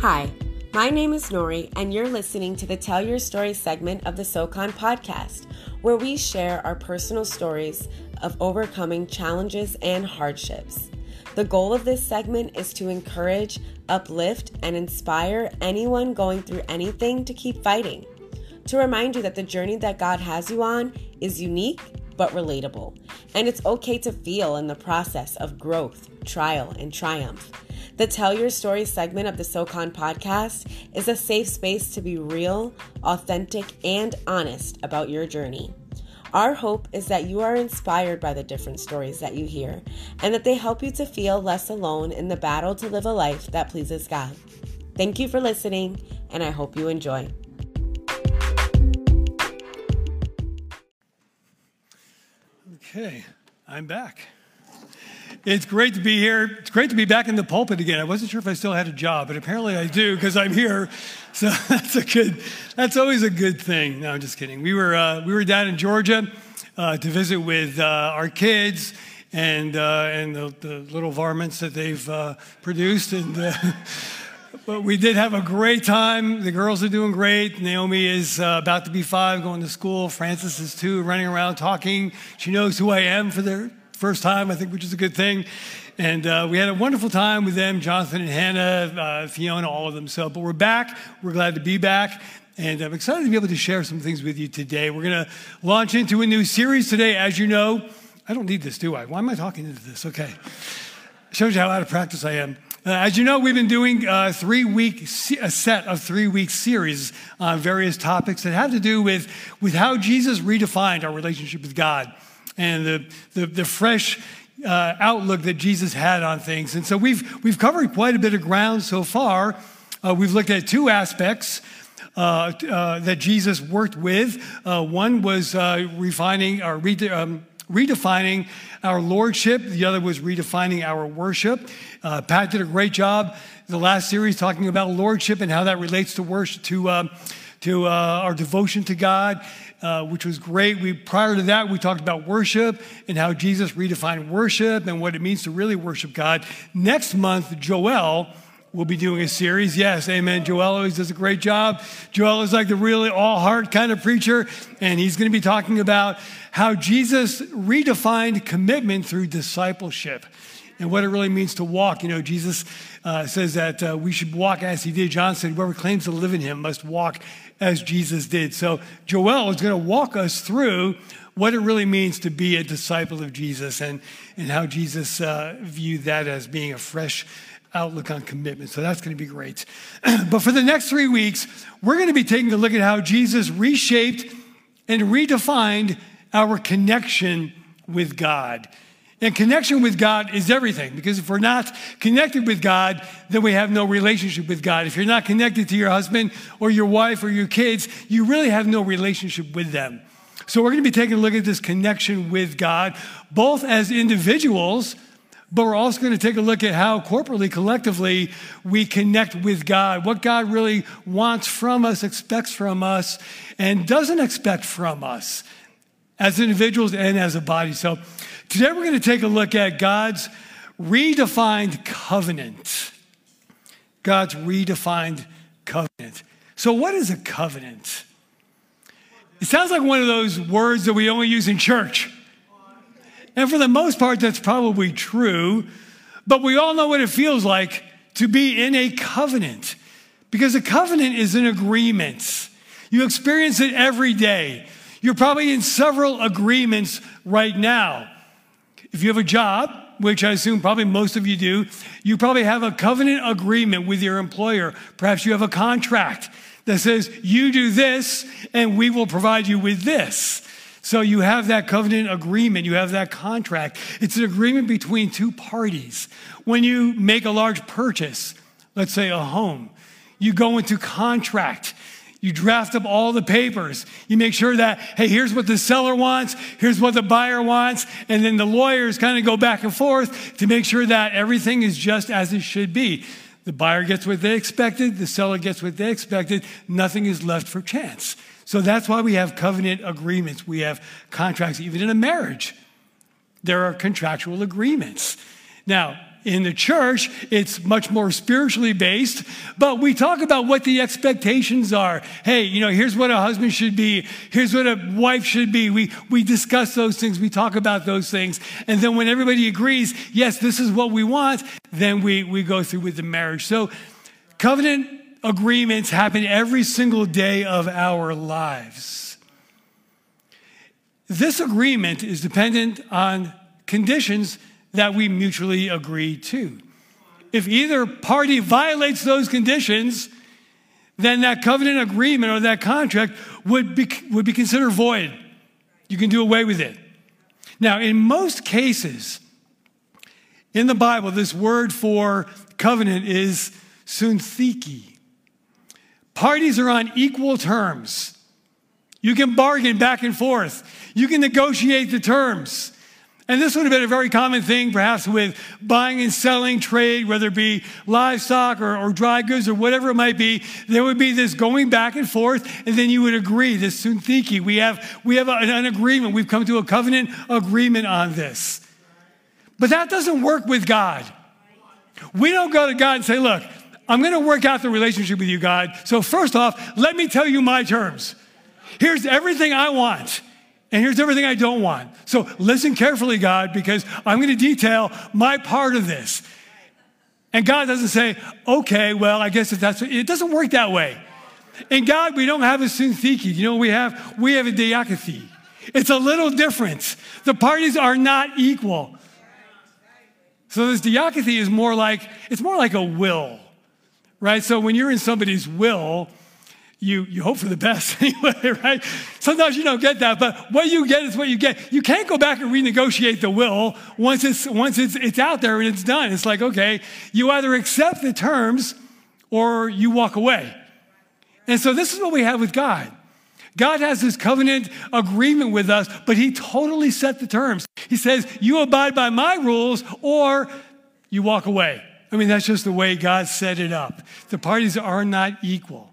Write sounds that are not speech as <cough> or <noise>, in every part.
Hi, my name is Nori, and you're listening to the Tell Your Story segment of the SoCon podcast, where we share our personal stories of overcoming challenges and hardships. The goal of this segment is to encourage, uplift, and inspire anyone going through anything to keep fighting. To remind you that the journey that God has you on is unique but relatable, and it's okay to feel in the process of growth, trial, and triumph. The Tell Your Story segment of the SoCon podcast is a safe space to be real, authentic, and honest about your journey. Our hope is that you are inspired by the different stories that you hear and that they help you to feel less alone in the battle to live a life that pleases God. Thank you for listening, and I hope you enjoy. Okay, I'm back. It's great to be here. It's great to be back in the pulpit again. I wasn't sure if I still had a job, but apparently I do because I'm here. So <laughs> that's a good. That's always a good thing. No, I'm just kidding. We were uh, we were down in Georgia uh, to visit with uh, our kids and uh, and the, the, little varmints that they've uh, produced and. Uh, <laughs> but we did have a great time. The girls are doing great. Naomi is uh, about to be five, going to school. Frances is two, running around talking. She knows who I am for the first time, I think, which is a good thing. And uh, we had a wonderful time with them, Jonathan and Hannah, uh, Fiona, all of them. So, but we're back. We're glad to be back. And I'm excited to be able to share some things with you today. We're going to launch into a new series today. As you know, I don't need this, do I? Why am I talking into this? Okay. Shows you how out of practice I am. Uh, as you know, we've been doing a three week, a set of three week series on various topics that have to do with, with how Jesus redefined our relationship with God and the, the, the fresh uh, outlook that Jesus had on things. And so we've, we've covered quite a bit of ground so far. Uh, we've looked at two aspects. Uh, uh that Jesus worked with. Uh, one was uh, refining or rede- um, redefining our lordship. The other was redefining our worship. Pat did a great job the last series talking about lordship and how that relates to worship, to um, to our devotion to God uh, which was great. We prior to that we talked about worship and how Jesus redefined worship and what it means to really worship God. Next month, Joel will be doing a series. Yes, amen. Joel always does a great job. Joel is like the really all heart kind of preacher, and he's going to be talking about how Jesus redefined commitment through discipleship and what it really means to walk. You know, Jesus uh, says that uh, we should walk as he did. John said, whoever claims to live in him must walk as Jesus did. So Joel is going to walk us through what it really means to be a disciple of Jesus and, and how Jesus uh, viewed that as being a fresh outlook on commitment. So that's going to be great. <clears throat> but for the next three weeks, we're going to be taking a look at how Jesus reshaped and redefined our connection with God. And connection with God is everything because if we're not connected with God, then we have no relationship with God. If you're not connected to your husband or your wife or your kids, you really have no relationship with them. So we're going to be taking a look at this connection with God, both as individuals, but we're also going to take a look at how corporately, collectively, we connect with God, what God really wants from us, expects from us, and doesn't expect from us as individuals and as a body. So Today we're going to take a look at God's redefined covenant. God's redefined covenant. So, what is a covenant? It sounds like one of those words that we only use in church. And for the most part, that's probably true. But we all know what it feels like to be in a covenant because a covenant is an agreement. You experience it every day. You're probably in several agreements right now. If you have a job, which I assume probably most of you do, you probably have a covenant agreement with your employer. Perhaps you have a contract that says, you do this and we will provide you with this. So you have that covenant agreement, you have that contract. It's an agreement between two parties. When you make a large purchase, let's say a home, you go into contract you draft up all the papers. You make sure that, hey, here's what the seller wants, here's what the buyer wants, and then the lawyers kind of go back and forth to make sure that everything is just as it should be. The buyer gets what they expected, the seller gets what they expected, nothing is left for chance. So that's why we have covenant agreements. We have contracts, even in a marriage. There are contractual agreements. Now, in the church, it's much more spiritually based, but we talk about what the expectations are. Hey, you know, here's what a husband should be. Here's what a wife should be. We, we discuss those things. We talk about those things. And then when everybody agrees, yes, this is what we want, then we, we go through with the marriage. So covenant agreements happen every single day of our lives. This agreement is dependent on conditions that we mutually agree to. If either party violates those conditions, then that covenant agreement or that contract would be, would be considered void. You can do away with it. Now, in most cases, in the Bible, this word for covenant is syntheke. Parties are on equal terms. You can bargain back and forth. You can negotiate the terms. And this would have been a very common thing, perhaps with buying and selling trade, whether it be livestock or, or, dry goods or whatever it might be. There would be this going back and forth, and then you would agree, this syntheke. We have, we have an, an agreement. We've come to a covenant agreement on this. But that doesn't work with God. We don't go to God and say, look, I'm going to work out the relationship with you, God. So first off, let me tell you my terms. Here's everything I want. And here's everything I don't want. So listen carefully, God, because I'm going to detail my part of this. And God doesn't say, okay, well, I guess if that's, it doesn't work that way. In God, we don't have a syntheke. You know, we have, we have a diatheke. It's a little different. The parties are not equal. So this diatheke is more like, it's more like a will, right? So when you're in somebody's will, you, you hope for the best <laughs> anyway, right? Sometimes you don't get that, but what you get is what you get. You can't go back and renegotiate the will once it's, once it's, it's out there and it's done. It's like, okay, you either accept the terms or you walk away. And so this is what we have with God. God has this covenant agreement with us, but He totally set the terms. He says, You abide by my rules or you walk away. I mean, that's just the way God set it up. The parties are not equal.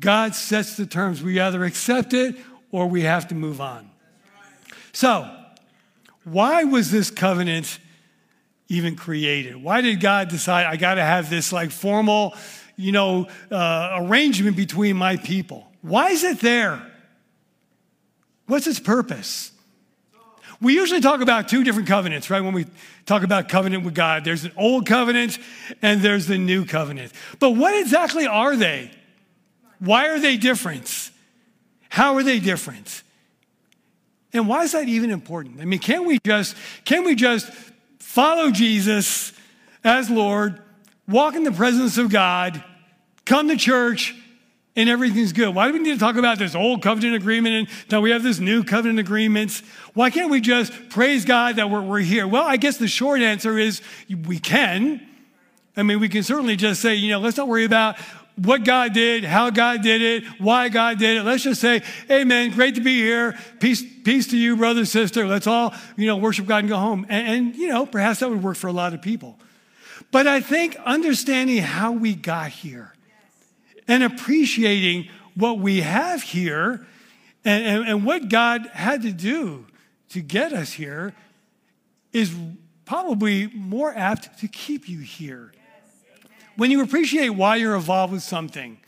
God sets the terms. We either accept it or we have to move on. So, why was this covenant even created? Why did God decide I got to have this like formal, you know, uh, arrangement between my people? Why is it there? What's its purpose? We usually talk about two different covenants, right? When we talk about covenant with God, there's an old covenant and there's the new covenant. But what exactly are they? Why are they different? How are they different? And why is that even important? I mean, can't we just, can we just follow Jesus as Lord, walk in the presence of God, come to church, and everything's good? Why do we need to talk about this old covenant agreement and now we have this new covenant agreement? Why can't we just praise God that we're, we're here? Well, I guess the short answer is we can. I mean, we can certainly just say, you know, let's not worry about what God did, how God did it, why God did it. Let's just say, Amen. Great to be here. Peace, peace to you, brother, sister. Let's all, you know, worship God and go home. And, and, you know, perhaps that would work for a lot of people. But I think understanding how we got here and appreciating what we have here and, and, and what God had to do to get us here is probably more apt to keep you here. When you appreciate why you're involved with something,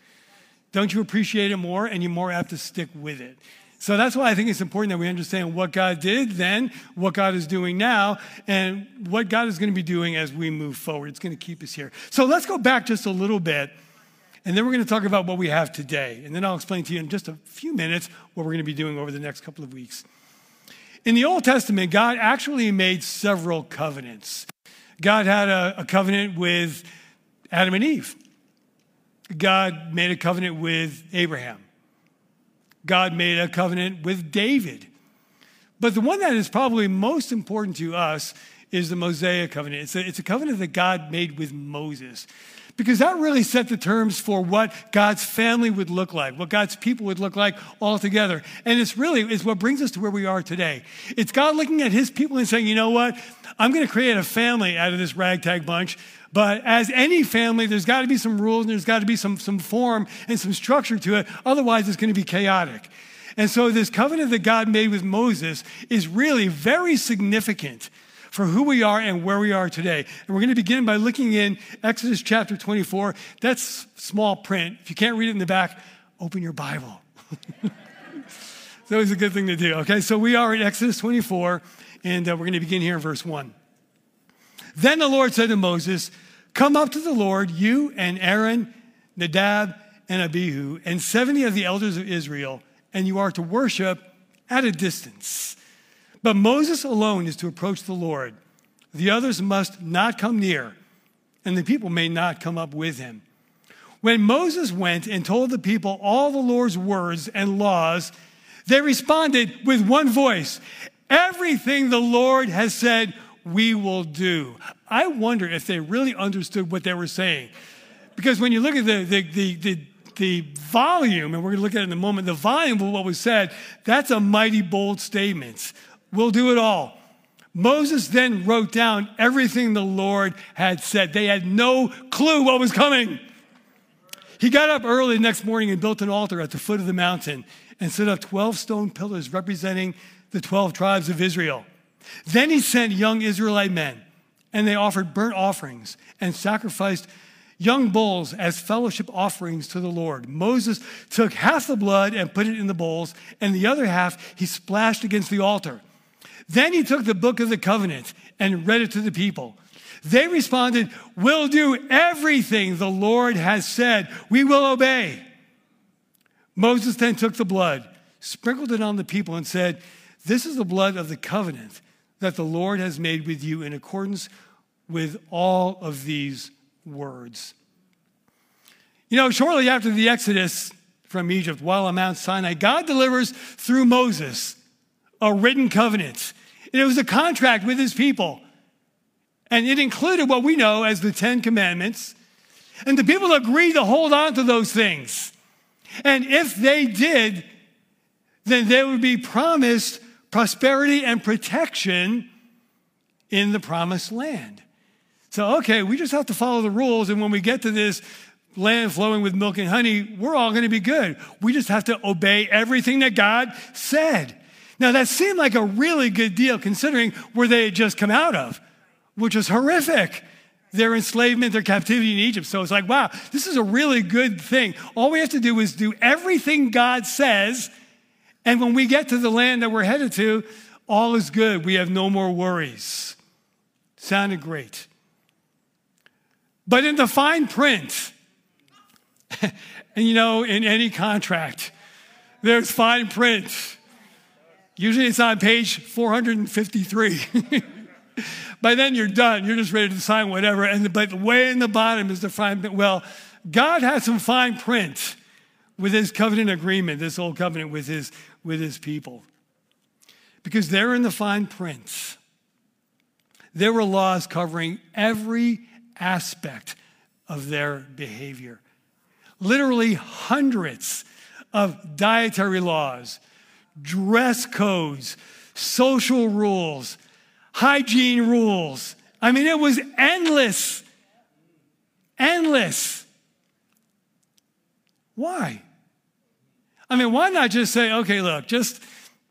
don't you appreciate it more and you're more apt to stick with it? So that's why I think it's important that we understand what God did then, what God is doing now, and what God is going to be doing as we move forward. It's going to keep us here. So let's go back just a little bit, and then we're going to talk about what we have today. And then I'll explain to you in just a few minutes what we're going to be doing over the next couple of weeks. In the Old Testament, God actually made several covenants. God had a, a covenant with Adam and Eve. God made a covenant with Abraham. God made a covenant with David. But the one that is probably most important to us is the Mosaic covenant. It's a, it's a covenant that God made with Moses because that really set the terms for what God's family would look like, what God's people would look like all together. And it's really is what brings us to where we are today. It's God looking at his people and saying, you know what? I'm going to create a family out of this ragtag bunch but as any family, there's got to be some rules and there's got to be some, some form and some structure to it. Otherwise, it's going to be chaotic. And so, this covenant that God made with Moses is really very significant for who we are and where we are today. And we're going to begin by looking in Exodus chapter 24. That's small print. If you can't read it in the back, open your Bible. <laughs> it's always a good thing to do. Okay, so we are in Exodus 24, and uh, we're going to begin here in verse 1. Then the Lord said to Moses, Come up to the Lord, you and Aaron, Nadab, and Abihu, and 70 of the elders of Israel, and you are to worship at a distance. But Moses alone is to approach the Lord. The others must not come near, and the people may not come up with him. When Moses went and told the people all the Lord's words and laws, they responded with one voice Everything the Lord has said, we will do. I wonder if they really understood what they were saying. Because when you look at the, the, the, the, the volume, and we're going to look at it in a moment, the volume of what was said, that's a mighty bold statement. We'll do it all. Moses then wrote down everything the Lord had said. They had no clue what was coming. He got up early the next morning and built an altar at the foot of the mountain and set up 12 stone pillars representing the 12 tribes of Israel. Then he sent young Israelite men, and they offered burnt offerings and sacrificed young bulls as fellowship offerings to the Lord. Moses took half the blood and put it in the bowls, and the other half he splashed against the altar. Then he took the book of the covenant and read it to the people. They responded, We'll do everything the Lord has said. We will obey. Moses then took the blood, sprinkled it on the people, and said, This is the blood of the covenant that the Lord has made with you in accordance with all of these words. You know, shortly after the Exodus from Egypt, while on Mount Sinai, God delivers through Moses a written covenant. It was a contract with his people. And it included what we know as the Ten Commandments. And the people agreed to hold on to those things. And if they did, then they would be promised prosperity and protection in the promised land. So, okay, we just have to follow the rules. And when we get to this land flowing with milk and honey, we're all going to be good. We just have to obey everything that God said. Now, that seemed like a really good deal considering where they had just come out of, which was horrific. Their enslavement, their captivity in Egypt. So it's like, wow, this is a really good thing. All we have to do is do everything God says. And when we get to the land that we're headed to, all is good. We have no more worries. Sounded great. But in the fine print, <laughs> and you know, in any contract, there's fine print. Usually it's on page 453. <laughs> By then you're done. You're just ready to sign whatever. And but way in the bottom is the fine print. Well, God had some fine print with his covenant agreement, this old covenant with his, with his people. Because there in the fine print, there were laws covering every aspect of their behavior. Literally hundreds of dietary laws, dress codes, social rules, hygiene rules. I mean, it was endless. Endless. Why? I mean, why not just say, okay, look, just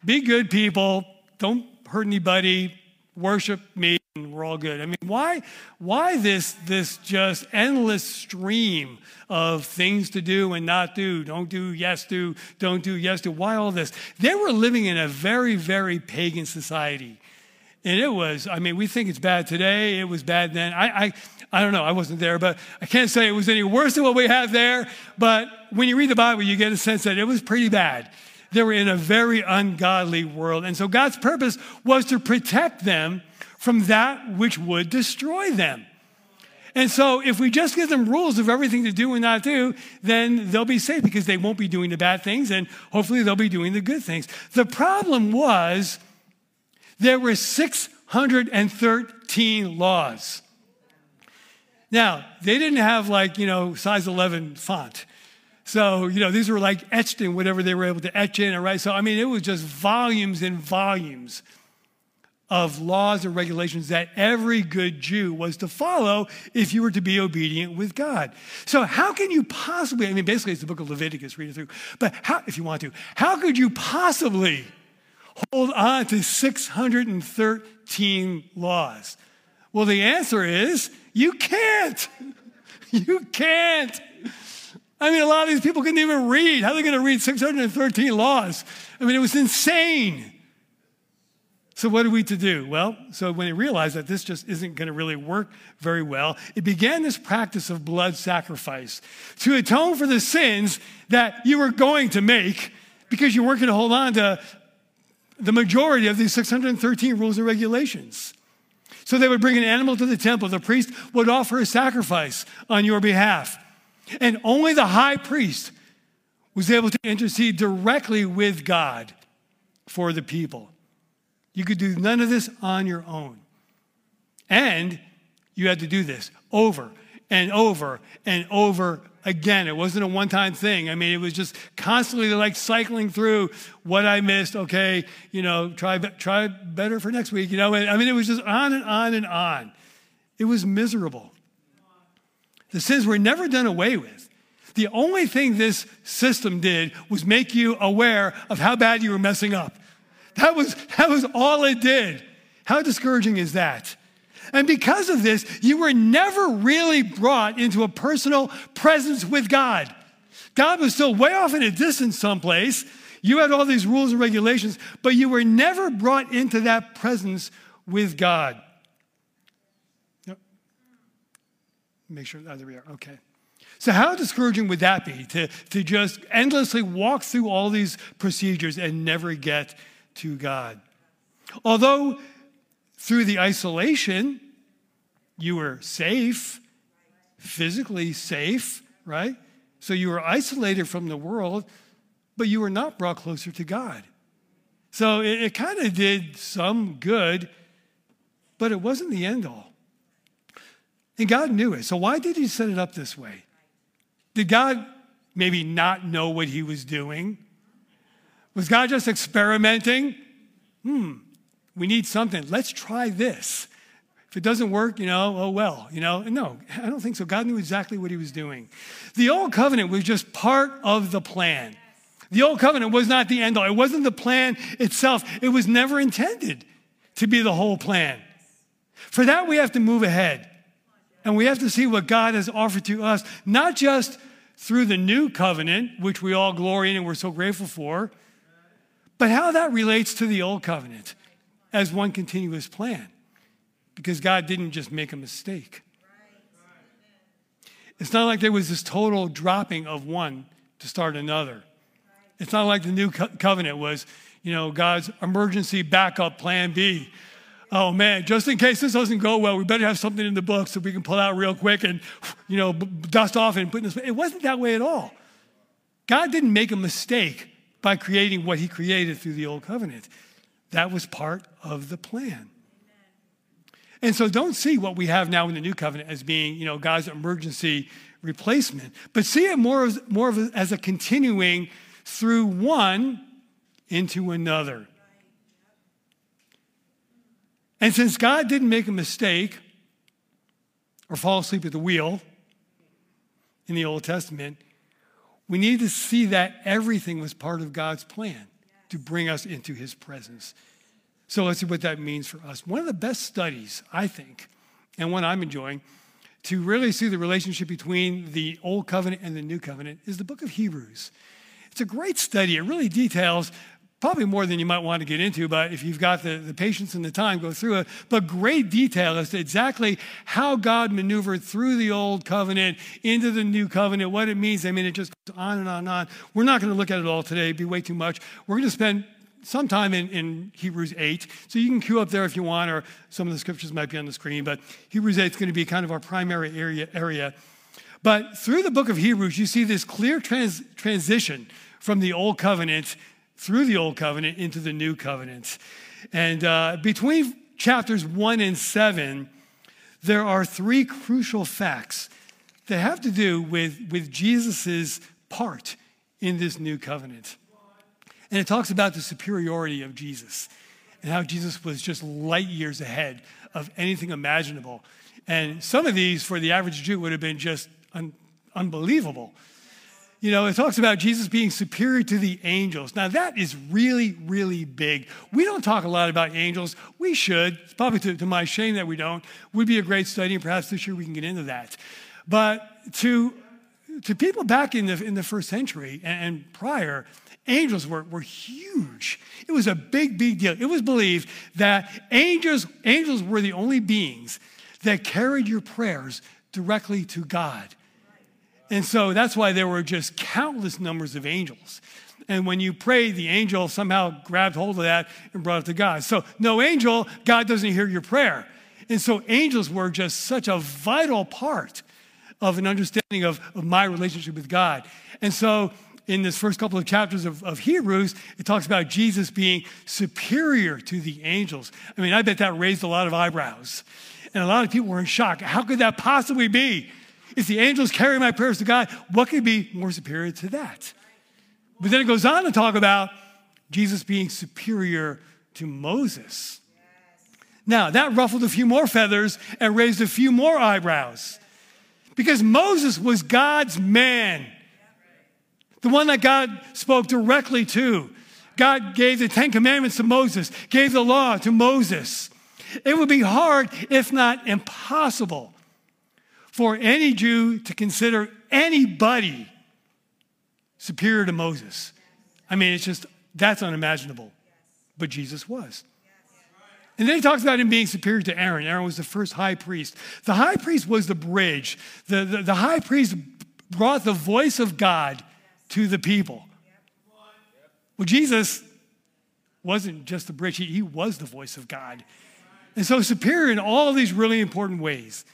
be good people, don't hurt anybody, worship me, and we're all good. I mean, why, why this, this just endless stream of things to do and not do? Don't do, yes, do, don't do, yes, do. Why all this? They were living in a very, very pagan society. And it was, I mean, we think it's bad today. It was bad then. I, I, I don't know. I wasn't there, but I can't say it was any worse than what we have there. But when you read the Bible, you get a sense that it was pretty bad. They were in a very ungodly world. And so God's purpose was to protect them from that which would destroy them. And so if we just give them rules of everything to do and not do, then they'll be safe because they won't be doing the bad things and hopefully they'll be doing the good things. The problem was there were 613 laws. Now, they didn't have like, you know, size 11 font. So, you know, these were like etched in whatever they were able to etch in write. So, I mean, it was just volumes and volumes of laws and regulations that every good Jew was to follow if you were to be obedient with God. So, how can you possibly, I mean, basically, it's the book of Leviticus, read it through, but how, if you want to, how could you possibly hold on to 613 laws? Well, the answer is you can't. <laughs> You can't. I mean, a lot of these people couldn't even read. How are they going to read 613 laws? I mean, it was insane. So, what are we to do? Well, so when they realized that this just isn't going to really work very well, it began this practice of blood sacrifice to atone for the sins that you were going to make because you weren't going to hold on to the majority of these 613 rules and regulations. So they would bring an animal to the temple. The priest would offer a sacrifice on your behalf. And only the high priest was able to intercede directly with God for the people. You could do none of this on your own. And you had to do this over and over and over again. It wasn't a one time thing. I mean, it was just constantly like cycling through what I missed. Okay, you know, try, try better for next week. You know, I mean, it was just on and on and on. It was miserable. The sins were never done away with. The only thing this system did was make you aware of how bad you were messing up. That was, that was all it did. How discouraging is that? And because of this, you were never really brought into a personal presence with God. God was still way off in a distance someplace. You had all these rules and regulations, but you were never brought into that presence with God. Yep. Make sure, oh, there we are. Okay. So, how discouraging would that be to, to just endlessly walk through all these procedures and never get to God? Although through the isolation, you were safe, physically safe, right? So you were isolated from the world, but you were not brought closer to God. So it, it kind of did some good, but it wasn't the end all. And God knew it. So why did He set it up this way? Did God maybe not know what He was doing? Was God just experimenting? Hmm, we need something. Let's try this. If it doesn't work, you know, oh well, you know. No, I don't think so. God knew exactly what he was doing. The old covenant was just part of the plan. The old covenant was not the end all. It wasn't the plan itself. It was never intended to be the whole plan. For that, we have to move ahead. And we have to see what God has offered to us, not just through the new covenant, which we all glory in and we're so grateful for, but how that relates to the old covenant as one continuous plan. Because God didn't just make a mistake. It's not like there was this total dropping of one to start another. It's not like the new co- covenant was, you know, God's emergency backup plan B. Oh man, just in case this doesn't go well, we better have something in the book so we can pull out real quick and, you know, dust off and put in this. It wasn't that way at all. God didn't make a mistake by creating what he created through the old covenant. That was part of the plan. And so don't see what we have now in the new covenant as being, you know, God's emergency replacement, but see it more as, more of a, as a continuing through one into another. And since God didn't make a mistake or fall asleep at the wheel in the Old Testament, we need to see that everything was part of God's plan to bring us into his presence. So let's see what that means for us. One of the best studies, I think, and one I'm enjoying, to really see the relationship between the Old Covenant and the New Covenant is the book of Hebrews. It's a great study. It really details probably more than you might want to get into, but if you've got the, the patience and the time, go through it. But great detail as to exactly how God maneuvered through the old covenant into the new covenant, what it means. I mean, it just goes on and on and on. We're not going to look at it all today, It'd be way too much. We're going to spend some time in, in Hebrews 8. So you can cue up there if you want, or some of the scriptures might be on the screen, but Hebrews 8 is going to be kind of our primary area. area. But through the book of Hebrews, you see this clear trans- transition from the old covenant through the old covenant into the new covenant. And uh, between chapters one and seven, there are three crucial facts that have to do with, with Jesus' part in this new covenant. And it talks about the superiority of Jesus and how Jesus was just light years ahead of anything imaginable. And some of these, for the average Jew, would have been just un- unbelievable. You know, it talks about Jesus being superior to the angels. Now, that is really, really big. We don't talk a lot about angels. We should. It's probably to, to my shame that we don't. Would be a great study, and perhaps this year we can get into that. But to, to people back in the, in the first century and, and prior, angels were, were huge. It was a big, big deal. It was believed that angels, angels were the only beings that carried your prayers directly to God. And so that's why there were just countless numbers of angels. And when you prayed, the angel somehow grabbed hold of that and brought it to God. So, no angel, God doesn't hear your prayer. And so, angels were just such a vital part of an understanding of, of my relationship with God. And so, in this first couple of chapters of, of Hebrews, it talks about Jesus being superior to the angels. I mean, I bet that raised a lot of eyebrows. And a lot of people were in shock. How could that possibly be? If the angels carry my prayers to God, what could be more superior to that? But then it goes on to talk about Jesus being superior to Moses. Now, that ruffled a few more feathers and raised a few more eyebrows. Because Moses was God's man, the one that God spoke directly to. God gave the Ten Commandments to Moses, gave the law to Moses. It would be hard, if not impossible, for any Jew to consider anybody superior to Moses. I mean, it's just, that's unimaginable. But Jesus was. And then he talks about him being superior to Aaron. Aaron was the first high priest. The high priest was the bridge. The, the, the high priest brought the voice of God to the people. Well, Jesus wasn't just the bridge, he, he was the voice of God. And so superior in all these really important ways.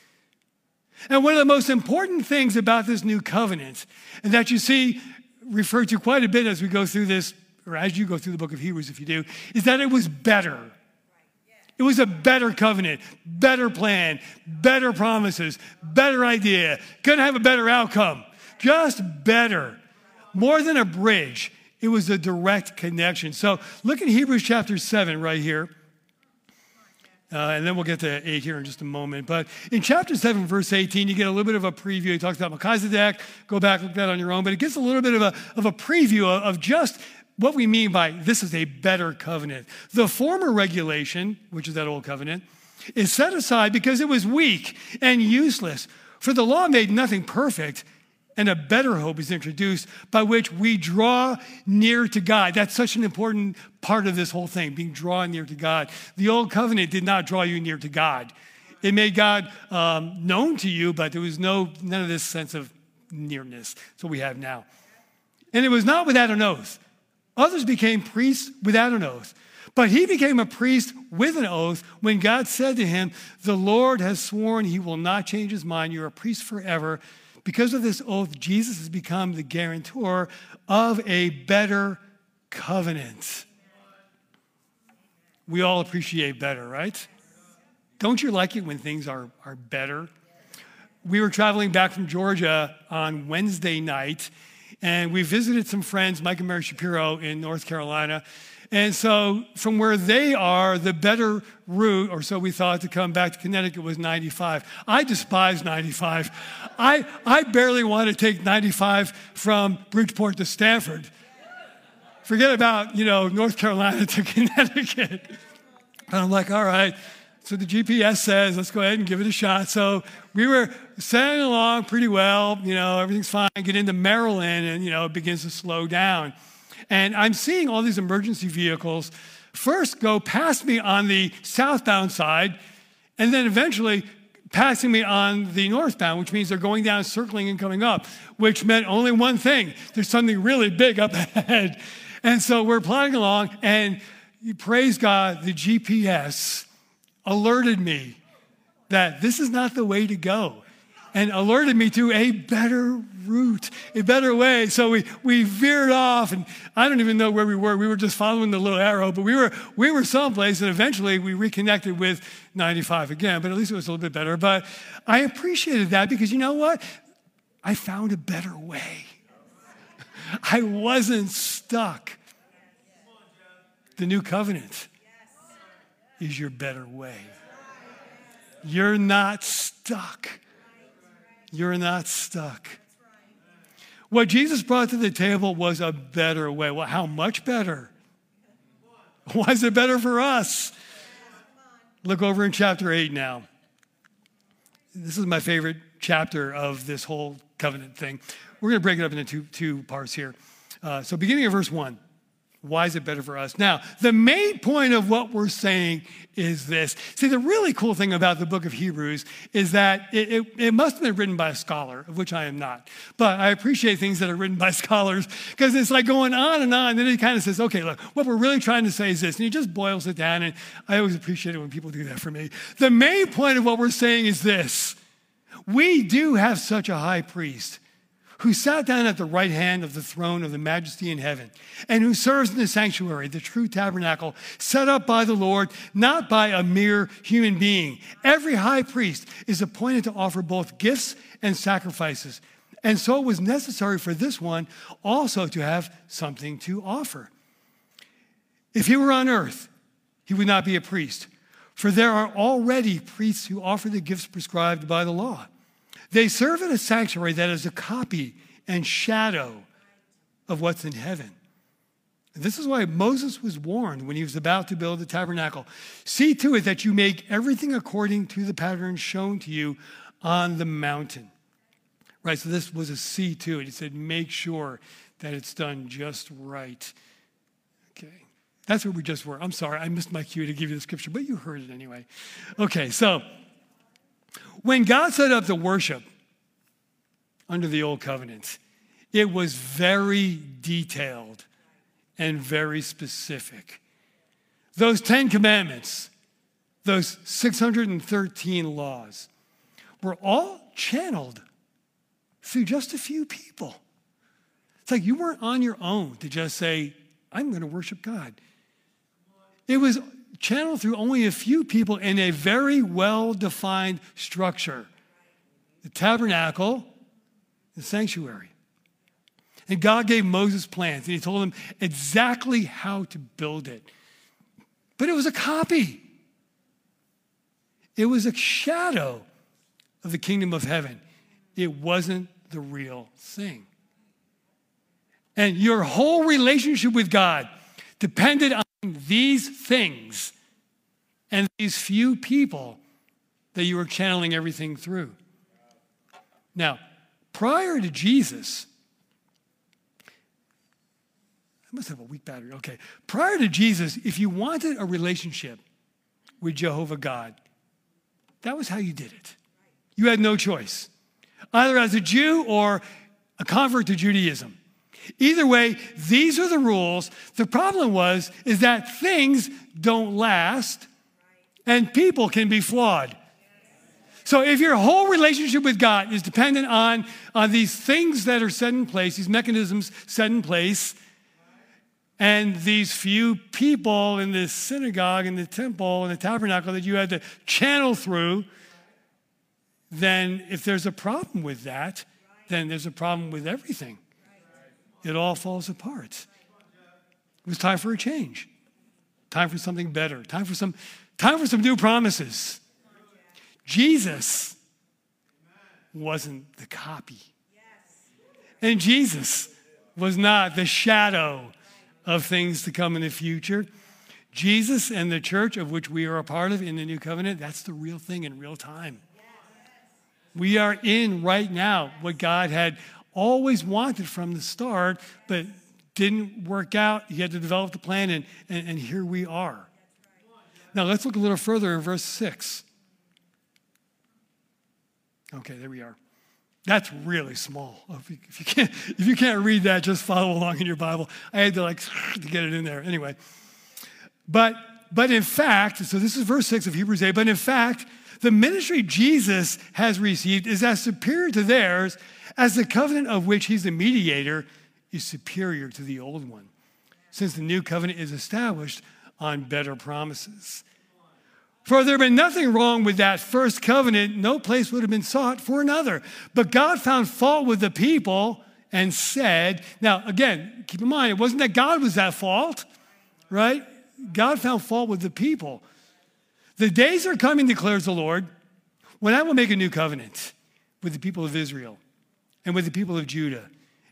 And one of the most important things about this new covenant, and that you see referred to quite a bit as we go through this, or as you go through the book of Hebrews, if you do, is that it was better. It was a better covenant, better plan, better promises, better idea, gonna have a better outcome, just better. More than a bridge, it was a direct connection. So look at Hebrews chapter 7 right here. Uh, and then we'll get to 8 here in just a moment. But in chapter 7, verse 18, you get a little bit of a preview. He talks about Melchizedek. Go back, look at that on your own. But it gives a little bit of a, of a preview of, of just what we mean by this is a better covenant. The former regulation, which is that old covenant, is set aside because it was weak and useless. For the law made nothing perfect, and a better hope is introduced by which we draw near to God. That's such an important part of this whole thing, being drawn near to God. The old covenant did not draw you near to God. It made God um, known to you, but there was no none of this sense of nearness. What we have now. And it was not without an oath. Others became priests without an oath. But he became a priest with an oath when God said to him, The Lord has sworn he will not change his mind. You're a priest forever. Because of this oath, Jesus has become the guarantor of a better covenant. We all appreciate better, right? Don't you like it when things are, are better? We were traveling back from Georgia on Wednesday night, and we visited some friends, Mike and Mary Shapiro, in North Carolina. And so, from where they are, the better route, or so we thought, to come back to Connecticut was 95. I despise 95. I, I barely want to take 95 from Bridgeport to Stamford. Forget about, you know, North Carolina <laughs> to Connecticut. And I'm like, all right. So the GPS says, let's go ahead and give it a shot. So we were sailing along pretty well. You know, everything's fine. Get into Maryland, and, you know, it begins to slow down. And I'm seeing all these emergency vehicles first go past me on the southbound side, and then eventually passing me on the northbound, which means they're going down, circling, and coming up, which meant only one thing there's something really big up <laughs> ahead. And so we're plodding along, and praise God, the GPS alerted me that this is not the way to go and alerted me to a better route, a better way. So we, we veered off, and I don't even know where we were. We were just following the little arrow, but we were, we were someplace, and eventually we reconnected with 95 again, but at least it was a little bit better. But I appreciated that because you know what? I found a better way. I wasn't stuck. The new covenant is your better way. You're not stuck. You're not stuck. What Jesus brought to the table was a better way. Well, how much better? <laughs> Why is it better for us? Look over in chapter 8 now. This is my favorite chapter of this whole covenant thing. We're going to break it up into two, two parts here. Uh, so, beginning of verse 1. Why is it better for us? Now, the main point of what we're saying is this. See, the really cool thing about the book of Hebrews is that it, it, it, must have been written by a scholar, of which I am not. But I appreciate things that are written by <laughs> scholars because it's like going on and on. And then he kind of says, okay, look, what we're really trying to say is this. And he just boils it down. And I always appreciate it when people do that for me. The main point of what we're saying is this we do have such a high priest who sat down at the right hand of the throne of the majesty in heaven, and who serves in the sanctuary, the true tabernacle, set up by the Lord, not by a mere human being. Every high priest is appointed to offer both gifts and sacrifices. And so it was necessary for this one also to have something to offer. If he were on earth, he would not be a priest, for there are already priests who offer the gifts prescribed by the law. They serve in a sanctuary that is a copy and shadow of what's in heaven. This is why Moses was warned when he was about to build the tabernacle. See to it that you make everything according to the pattern shown to you on the mountain. Right, so this was a see to it. He said, make sure that it's done just right. Okay, that's where we just were. I'm sorry, I missed my cue to give you the scripture, but you heard it anyway. Okay, so when God set up the worship under the old covenant, it was very detailed and very specific. Those 10 commandments, those 613 laws, were all channeled through just a few people. It's like you weren't on your own to just say, I'm going to worship God. It was channeled through only a few people in a very well defined structure the tabernacle, the sanctuary. And God gave Moses plans, and he told him exactly how to build it. But it was a copy, it was a shadow of the kingdom of heaven. It wasn't the real thing. And your whole relationship with God depended on these things and these few people that you were channeling everything through. Now, prior to Jesus, I must have a weak battery. Okay. Prior to Jesus, if you wanted a relationship with Jehovah God, that was how you did it. You had no choice, either as a Jew or a convert to Judaism. Either way, these are the rules. The problem was is that things don't last and people can be flawed. So if your whole relationship with God is dependent on, on these things that are set in place, these mechanisms set in place, and these few people in the synagogue in the temple in the tabernacle that you had to channel through, then if there's a problem with that, then there's a problem with everything it all falls apart. It was time for a change, time for something better, time for some, time for some new promises. Jesus wasn't the copy. And Jesus was not the shadow of things to come in the future. Jesus and the church of which we are a part of in the new covenant, that's the real thing in real time. We are in right now what God had always wanted from the start, but didn't work out. He had to develop the plan, and, and, and here we are. Now let's look a little further in verse 6. Okay, there we are. That's really small. If you, if you, can't, if you can't read that, just follow along in your Bible. I had to like <laughs> to get it in there. Anyway, but but in fact, so this is verse six of Hebrews 8. But in fact, the ministry Jesus has received is as superior to theirs as the covenant of which he's the mediator is superior to the old one, since the new covenant is established on better promises. For there had been nothing wrong with that first covenant, no place would have been sought for another. But God found fault with the people and said, now again, keep in mind, it wasn't that God was at fault, right? God found fault with the people. The days are coming, declares the Lord, when I will make a new covenant with the people of Israel and with the people of Judah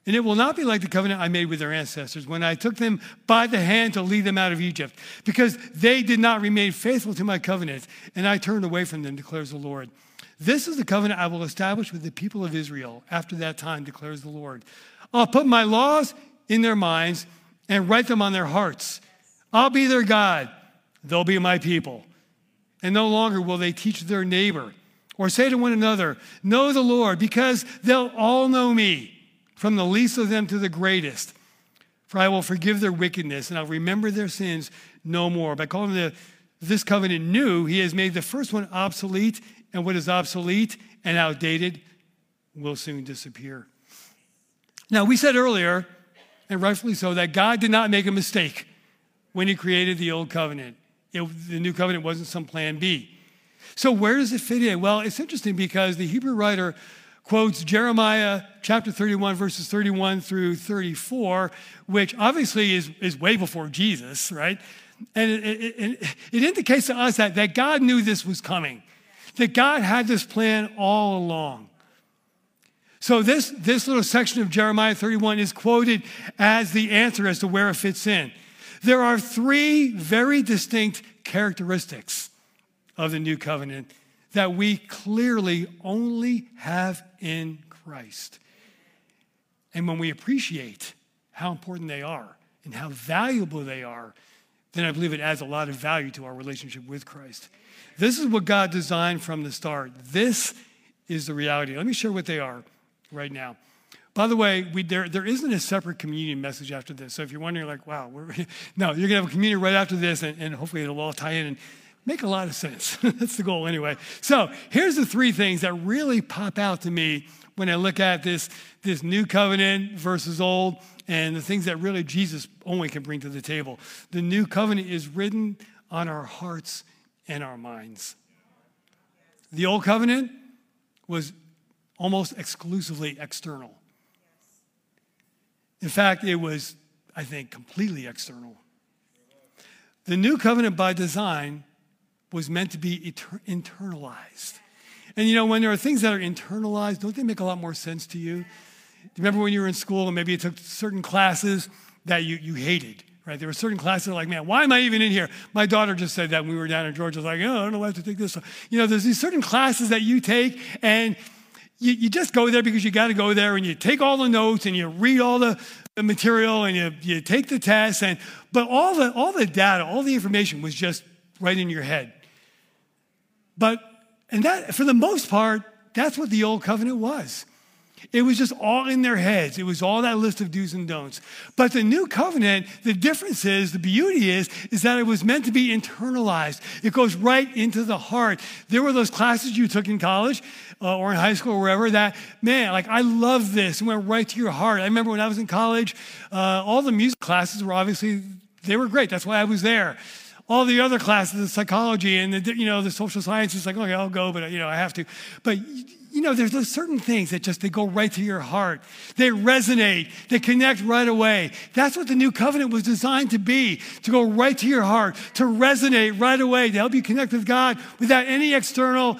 And it will not be like the covenant I made with their ancestors when I took them by the hand to lead them out of Egypt, because they did not remain faithful to my covenant, and I turned away from them, declares the Lord. This is the covenant I will establish with the people of Israel after that time, declares the Lord. I'll put my laws in their minds and write them on their hearts. I'll be their God, they'll be my people. And no longer will they teach their neighbor or say to one another, Know the Lord, because they'll all know me from the least of them to the greatest. For I will forgive their wickedness and I'll remember their sins no more. By calling the, this covenant new, he has made the first one obsolete, and what is obsolete and outdated will soon disappear. Now, we said earlier, and rightfully so, that God did not make a mistake when he created the old covenant. It, the new covenant wasn't some plan B. So, where does it fit in? Well, it's interesting because the Hebrew writer quotes Jeremiah chapter 31, verses 31 through 34, which obviously is, is way before Jesus, right? And it, it, it, indicates to us that, that God knew this was coming, that God had this plan all along. So, this, this little section of Jeremiah 31 is quoted as the answer as to where it fits in. There are three very distinct characteristics of the new covenant that we clearly only have in Christ. And when we appreciate how important they are and how valuable they are, then I believe it adds a lot of value to our relationship with Christ. This is what God designed from the start. This is the reality. Let me share what they are right now. By the way, we, there, there isn't a separate communion message after this. So if you're wondering, like, wow, <laughs> no, you're going to have a communion right after this, and, and hopefully it'll all tie in. And make a lot of sense. <laughs> That's the goal anyway. So here's the three things that really pop out to me when I look at this, this new covenant versus old and the things that really Jesus only can bring to the table. The new covenant is written on our hearts and our minds. The old covenant was almost exclusively external. In fact, it was, I think, completely external. The new covenant by design was meant to be internalized. And you know, when there are things that are internalized, don't they make a lot more sense to you? Do you remember when you were in school and maybe you took certain classes that you, you hated, right? There were certain classes like, man, why am I even in here? My daughter just said that when we were down in Georgia. I was like, oh, I don't know why I have to take this. You know, there's these certain classes that you take and you, you just go there because you got to go there and you take all the notes and you read all the, the material and you, you take the test. And, but all the, all the data, all the information was just right in your head. But, and that, for the most part, that's what the old covenant was. It was just all in their heads. It was all that list of do's and don'ts. But the new covenant, the difference is, the beauty is, is that it was meant to be internalized. It goes right into the heart. There were those classes you took in college uh, or in high school or wherever that, man, like I love this. It went right to your heart. I remember when I was in college, uh, all the music classes were obviously, they were great. That's why I was there all the other classes, the psychology and the, you know, the social sciences, like, okay, I'll go, but, you know, I have to. But, you know, there's those certain things that just, they go right to your heart. They resonate. They connect right away. That's what the new covenant was designed to be, to go right to your heart, to resonate right away, to help you connect with God without any external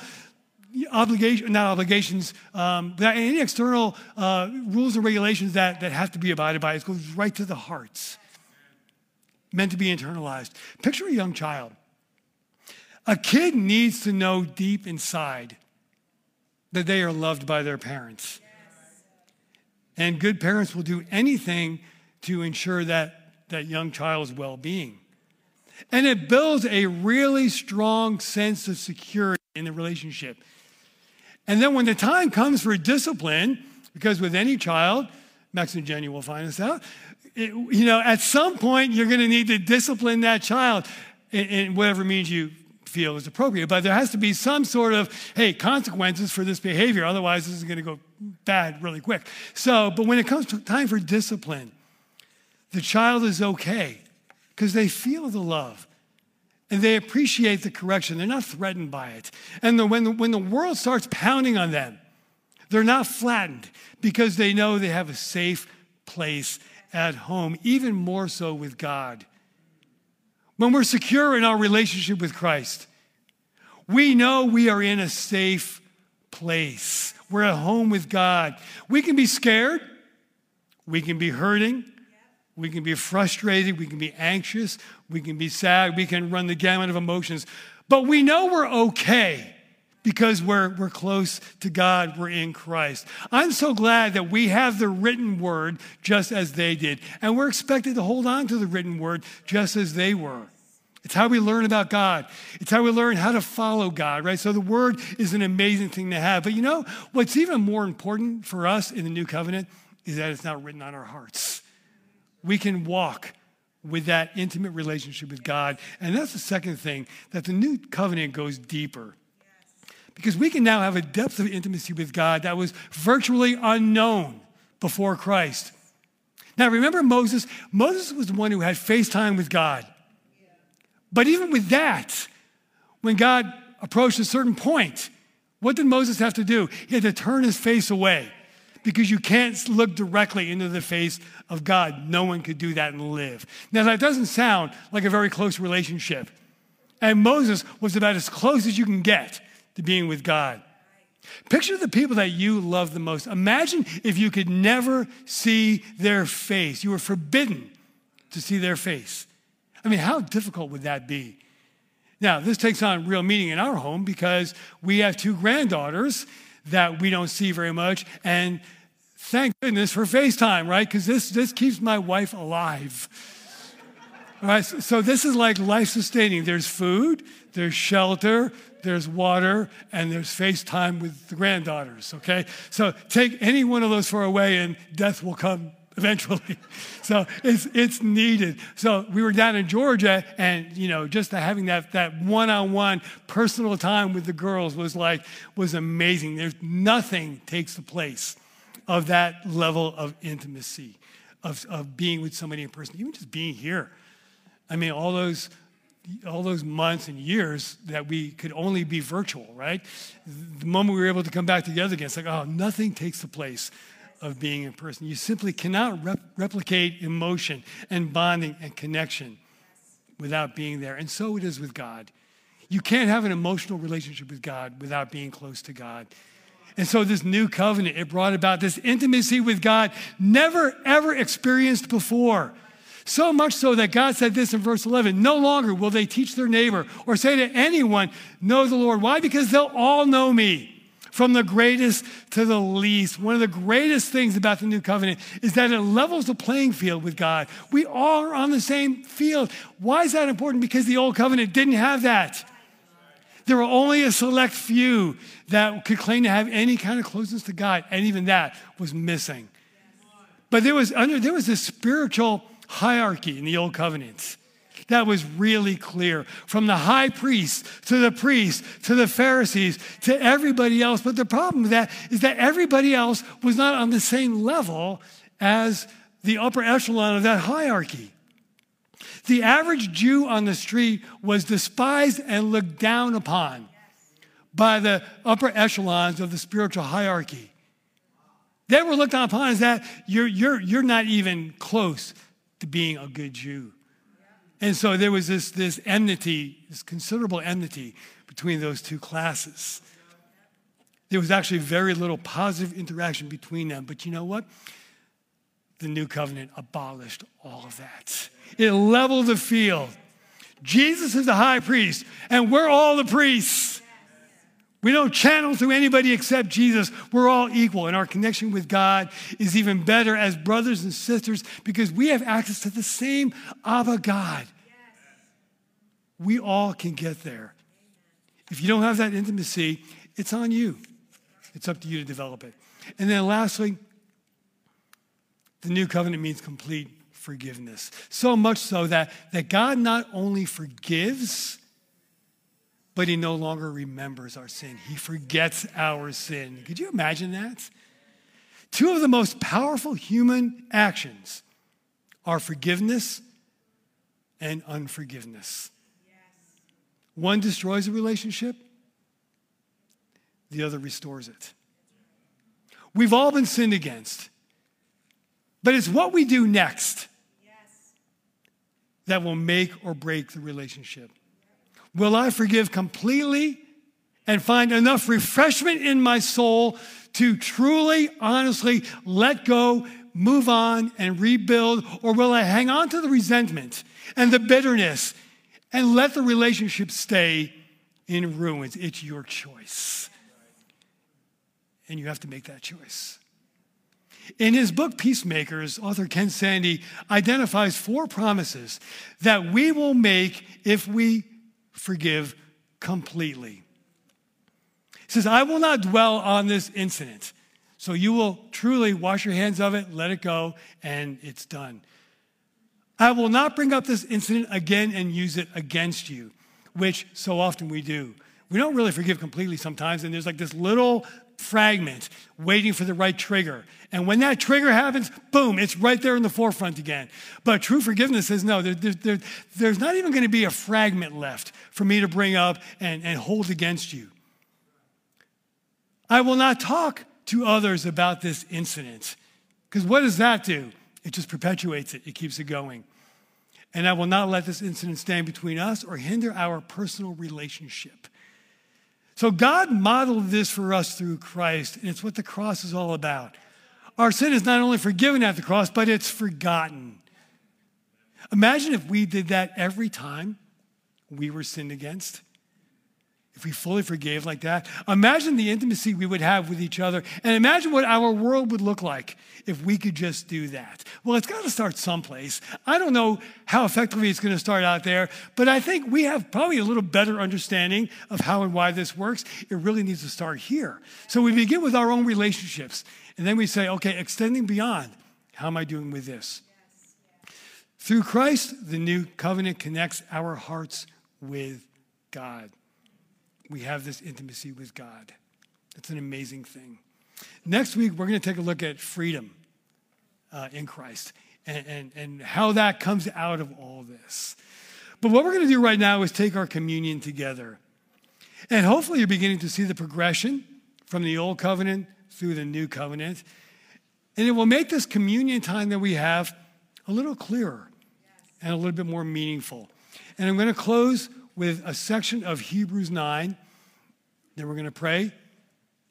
obligation, not obligations, um, without any external uh, rules and regulations that, that have to be abided by. It goes right to the hearts meant to be internalized. Picture a young child. A kid needs to know deep inside that they are loved by their parents. And good parents will do anything to ensure that, that young child's well being. And it builds a really strong sense of security in the relationship. And then when the time comes for discipline, because with any child, Max and Jenny will find this out, it, you know, at some point you're going to need to discipline that child in, in whatever means you feel is appropriate. But there has to be some sort of, hey, consequences for this behavior. Otherwise, this is going to go bad really quick. So, but when it comes to time for discipline, the child is okay because they feel the love and they appreciate the correction. They're not threatened by it. And the, when, the, when the world starts pounding on them, they're not flattened because they know they have a safe place at home, even more so with God. When we're secure in our relationship with Christ, we know we are in a safe place. We're at home with God. We can be scared. We can be hurting. We can be frustrated. We can be anxious. We can be sad. We can run the gamut of emotions. But we know we're okay because we're, we're close to God, we're in Christ. I'm so glad that we have the written word just as they did. And we're expected to hold on to the written word just as they were. It's how we learn about God. It's how we learn how to follow God, right? So the word is an amazing thing to have. But you know, what's even more important for us in the new covenant is that it's not written on our hearts. We can walk with that intimate relationship with God. And that's the second thing that the new covenant goes deeper because we can now have a depth of intimacy with God that was virtually unknown before Christ. Now, remember Moses? Moses was the one who had FaceTime with God. But even with that, when God approached a certain point, what did Moses have to do? He had to turn his face away because you can't look directly into the face of God. No one could do that and live. Now, that doesn't sound like a very close relationship. And Moses was about as close as you can get to being with God. Picture the people that you love the most. Imagine if you could never see their face. You were forbidden to see their face. I mean, how difficult would that be? Now, this takes on real meaning in our home because we have two granddaughters that we don't see very much. And thank goodness for FaceTime, right? Because this, this keeps my wife alive. All right, so this is like life sustaining. There's food, there's shelter, there's water, and there's FaceTime with the granddaughters, okay? So take any one of those far away and death will come <laughs> eventually. so it's, it's needed. So we were down in Georgia and, you know, just having that, that one-on-one personal time with the girls was like, was amazing. There's nothing takes the place of that level of intimacy, of, of being with somebody in person, even just being here. I mean, all those all those months and years that we could only be virtual, right? The moment we were able to come back together again, it's like, oh, nothing takes the place of being in person. You simply cannot rep- replicate emotion and bonding and connection without being there. And so it is with God. You can't have an emotional relationship with God without being close to God. And so this new covenant, it brought about this intimacy with God never ever experienced before. So much so that God said this in verse 11 No longer will they teach their neighbor or say to anyone, Know the Lord. Why? Because they'll all know me. From the greatest to the least. One of the greatest things about the new covenant is that it levels the playing field with God. We all are on the same field. Why is that important? Because the old covenant didn't have that. There were only a select few that could claim to have any kind of closeness to God, and even that was missing. But there was under there was this spiritual hierarchy in the Old Covenant. That was really clear from the high priest to the priest to the Pharisees to everybody else. But the problem with that is that everybody else was not on the same level as the upper echelon of that hierarchy. The average Jew on the street was despised and looked down upon by the upper echelons of the spiritual hierarchy. They were looked upon as that you're, you're, you're not even close to being a good Jew. And so there was this, this enmity, this considerable enmity between those two classes. There was actually very little positive interaction between them. But you know what? The new covenant abolished all of that. It leveled the field. Jesus is the high priest, and we're all the priests. We don't channel through anybody except Jesus. We're all equal, and our connection with God is even better as brothers and sisters because we have access to the same Abba God. We all can get there. If you don't have that intimacy, it's on you. It's up to you to develop it. And then lastly, the new covenant means complete forgiveness. So much so that, that God not only forgives, but he no longer remembers our sin. He forgets our sin. Could you imagine that? Two of the most powerful human actions are forgiveness and unforgiveness. One destroys a relationship, the other restores it. We've all been sinned against, but it's what we do next that will make or break the relationship. Will I forgive completely and find enough refreshment in my soul to truly, honestly let go move on and rebuild, or will I hang on to the resentment and the bitterness and let the relationship stay in ruins? It's your choice. And you have to make that choice. In his book, Peacemakers, author Ken Sande identifies four promises that we will make if we forgive completely. He says, I will not dwell on this incident. So you will truly wash your hands of it, let it go, and it's done. I will not bring up this incident again and use it against you, which so often we do. We don't really forgive completely sometimes, and there's like this little fragment waiting for the right trigger. And when that trigger happens, boom, it's right there in the forefront again. But true forgiveness says, no, there, there, there, there's not even going to be a fragment left for me to bring up and, and hold against you. I will not talk to others about this incident. Because what does that do? It just perpetuates it, it keeps it going. And I will not let this incident stand between us or hinder our personal relationship. So God modeled this for us through Christ, and it's what the cross is all about. Our sin is not only forgiven at the cross, but it's forgotten. Imagine if we did that every time we were sinned against if we fully forgave like that, imagine the intimacy we would have with each other, and imagine what our world would look like if we could just do that. Well, it's got to start someplace. I don't know how effectively it's going to start out there, but I think we have probably a little better understanding of how and why this works. It really needs to start here. So we begin with our own relationships, and then we say, okay, extending beyond, how am I doing with this? Through Christ, the new covenant connects our hearts with God we have this intimacy with God. It's an amazing thing. Next week, we're going to take a look at freedom uh, in Christ and, and, and how that comes out of all this. But what we're going to do right now is take our communion together. And hopefully, you're beginning to see the progression from the old covenant through the new covenant. And it will make this communion time that we have a little clearer and a little bit more meaningful. And I'm going to close with a section of Hebrews 9. Then we're going to pray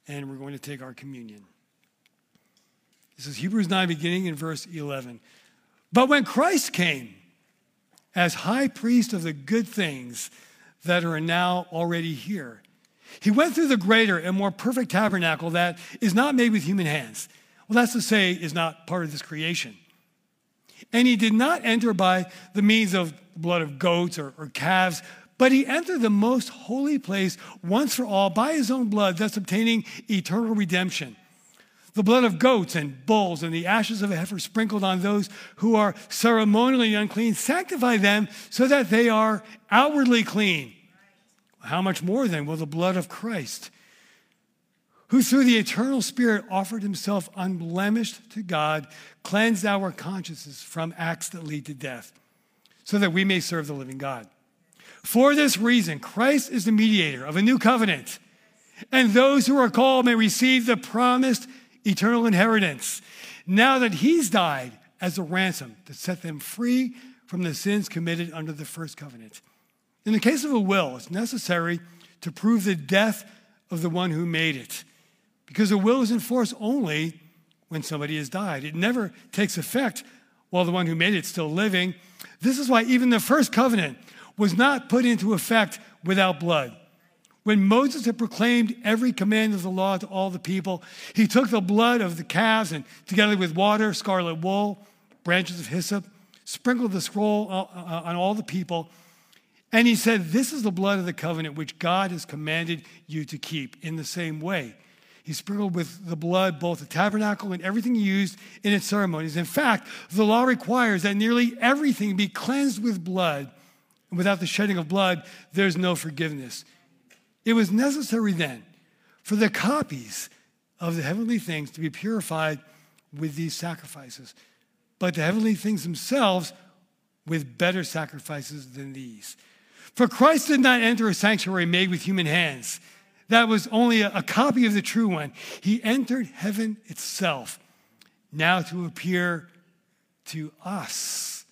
and we're going to take our communion. This is Hebrews 9, beginning in verse 11. But when Christ came as high priest of the good things that are now already here, he went through the greater and more perfect tabernacle that is not made with human hands. Well, that's to say, is not part of this creation. And he did not enter by the means of blood of goats or, or calves, but he entered the most holy place once for all by his own blood, thus obtaining eternal redemption. The blood of goats and bulls and the ashes of a heifer sprinkled on those who are ceremonially unclean sanctify them so that they are outwardly clean. How much more then will the blood of Christ, who through the eternal Spirit offered himself unblemished to God, cleanse our consciences from acts that lead to death, so that we may serve the living God? For this reason, Christ is the mediator of a new covenant, and those who are called may receive the promised eternal inheritance. Now that he's died as a ransom to set them free from the sins committed under the first covenant. In the case of a will, it's necessary to prove the death of the one who made it, because a will is enforced only when somebody has died. It never takes effect while the one who made it is still living. This is why even the first covenant was not put into effect without blood. When Moses had proclaimed every command of the law to all the people, he took the blood of the calves and, together with water, scarlet wool, branches of hyssop, sprinkled the scroll uh, uh, on all the people. And he said, This is the blood of the covenant which God has commanded you to keep. In the same way, he sprinkled with the blood both the tabernacle and everything used in its ceremonies. In fact, the law requires that nearly everything be cleansed with blood and without the shedding of blood, there's no forgiveness. It was necessary then for the copies of the heavenly things to be purified with these sacrifices, but the heavenly things themselves with better sacrifices than these. For Christ did not enter a sanctuary made with human hands. That was only a, a copy of the true one. He entered heaven itself, now to appear to us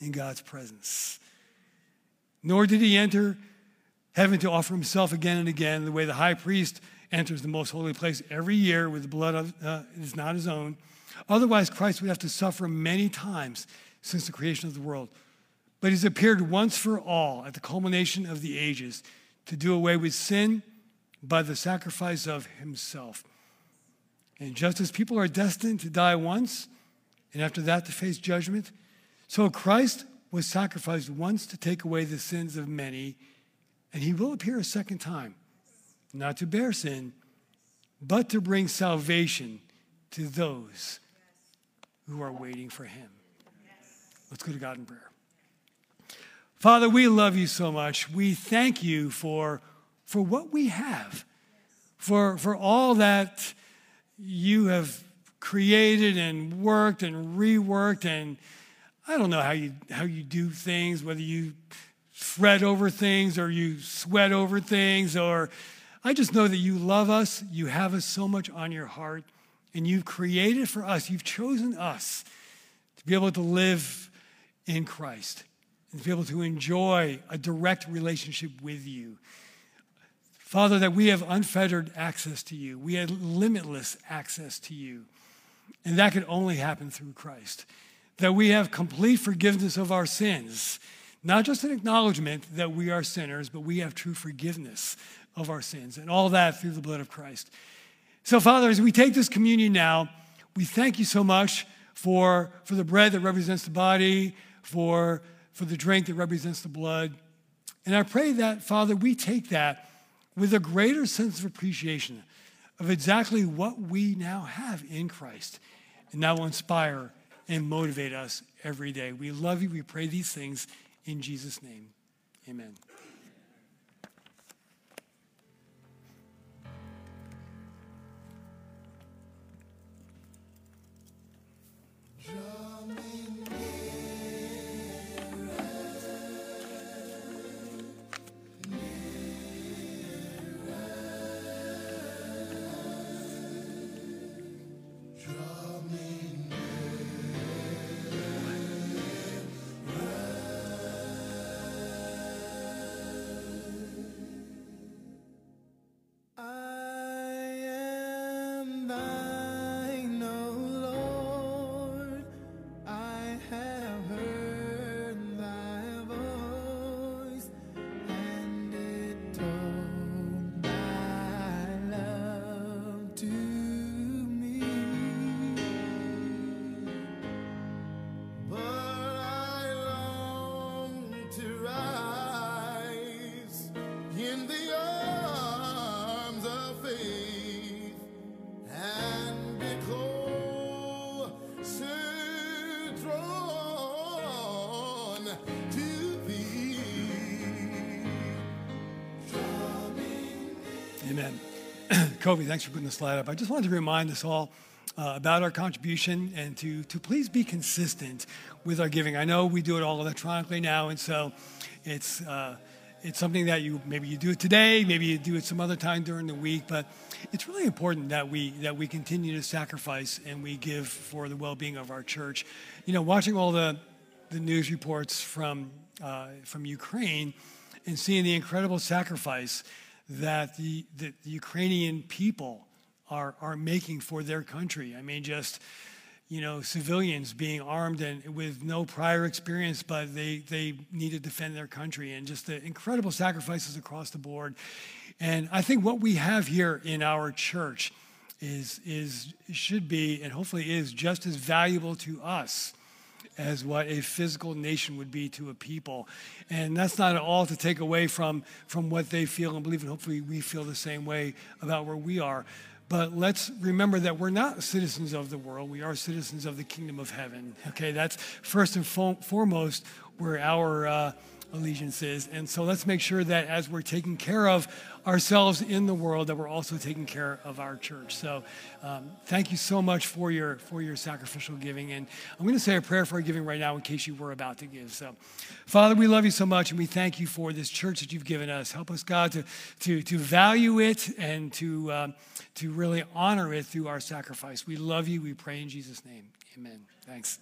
in God's presence. Nor did he enter heaven to offer himself again and again, the way the high priest enters the most holy place every year with the blood of, uh, is not his own. Otherwise, Christ would have to suffer many times since the creation of the world. But he's appeared once for all at the culmination of the ages to do away with sin by the sacrifice of himself. And just as people are destined to die once, and after that to face judgment, so Christ was sacrificed once to take away the sins of many, and he will appear a second time, not to bear sin, but to bring salvation to those who are waiting for him. Let's go to God in prayer. Father, we love you so much. We thank you for, for what we have, for, for all that you have created and worked and reworked. And I don't know how you, how you do things, whether you fret over things or you sweat over things, or I just know that you love us. You have us so much on your heart, and you've created for us, you've chosen us to be able to live in Christ and to be able to enjoy a direct relationship with you. Father, that we have unfettered access to you. We have limitless access to you. And that can only happen through Christ. That we have complete forgiveness of our sins. Not just an acknowledgement that we are sinners, but we have true forgiveness of our sins. And all that through the blood of Christ. So, Father, as we take this communion now, we thank you so much for, for the bread that represents the body, for, for the drink that represents the blood. And I pray that, Father, we take that with a greater sense of appreciation of exactly what we now have in Christ. And that will inspire and motivate us every day. We love you. We pray these things in Jesus' name. Amen. Amen. Kobe, thanks for putting the slide up. I just wanted to remind us all uh, about our contribution and to, to please be consistent with our giving. I know we do it all electronically now, and so it's, uh, it's something that you maybe you do it today, maybe you do it some other time during the week, but it's really important that we that we continue to sacrifice and we give for the well-being of our church. You know, watching all the the news reports from uh, from Ukraine and seeing the incredible sacrifice that the, the, the Ukrainian people are, are making for their country. I mean, just, you know, civilians being armed and with no prior experience, but they, they need to defend their country and just the incredible sacrifices across the board. And I think what we have here in our church is, is should be and hopefully is just as valuable to us as what a physical nation would be to a people. And that's not at all to take away from, from what they feel and believe, and hopefully we feel the same way about where we are. But let's remember that we're not citizens of the world. We are citizens of the kingdom of heaven. Okay, that's first and fo- foremost where our uh, allegiance is. And so let's make sure that as we're taking care of ourselves in the world, that we're also taking care of our church. So um, thank you so much for your for your sacrificial giving. And I'm going to say a prayer for our giving right now in case you were about to give. So, Father, we love you so much, and we thank you for this church that you've given us. Help us, God, to to to value it and to um, to really honor it through our sacrifice. We love you. We pray in Jesus' name. Amen. Thanks.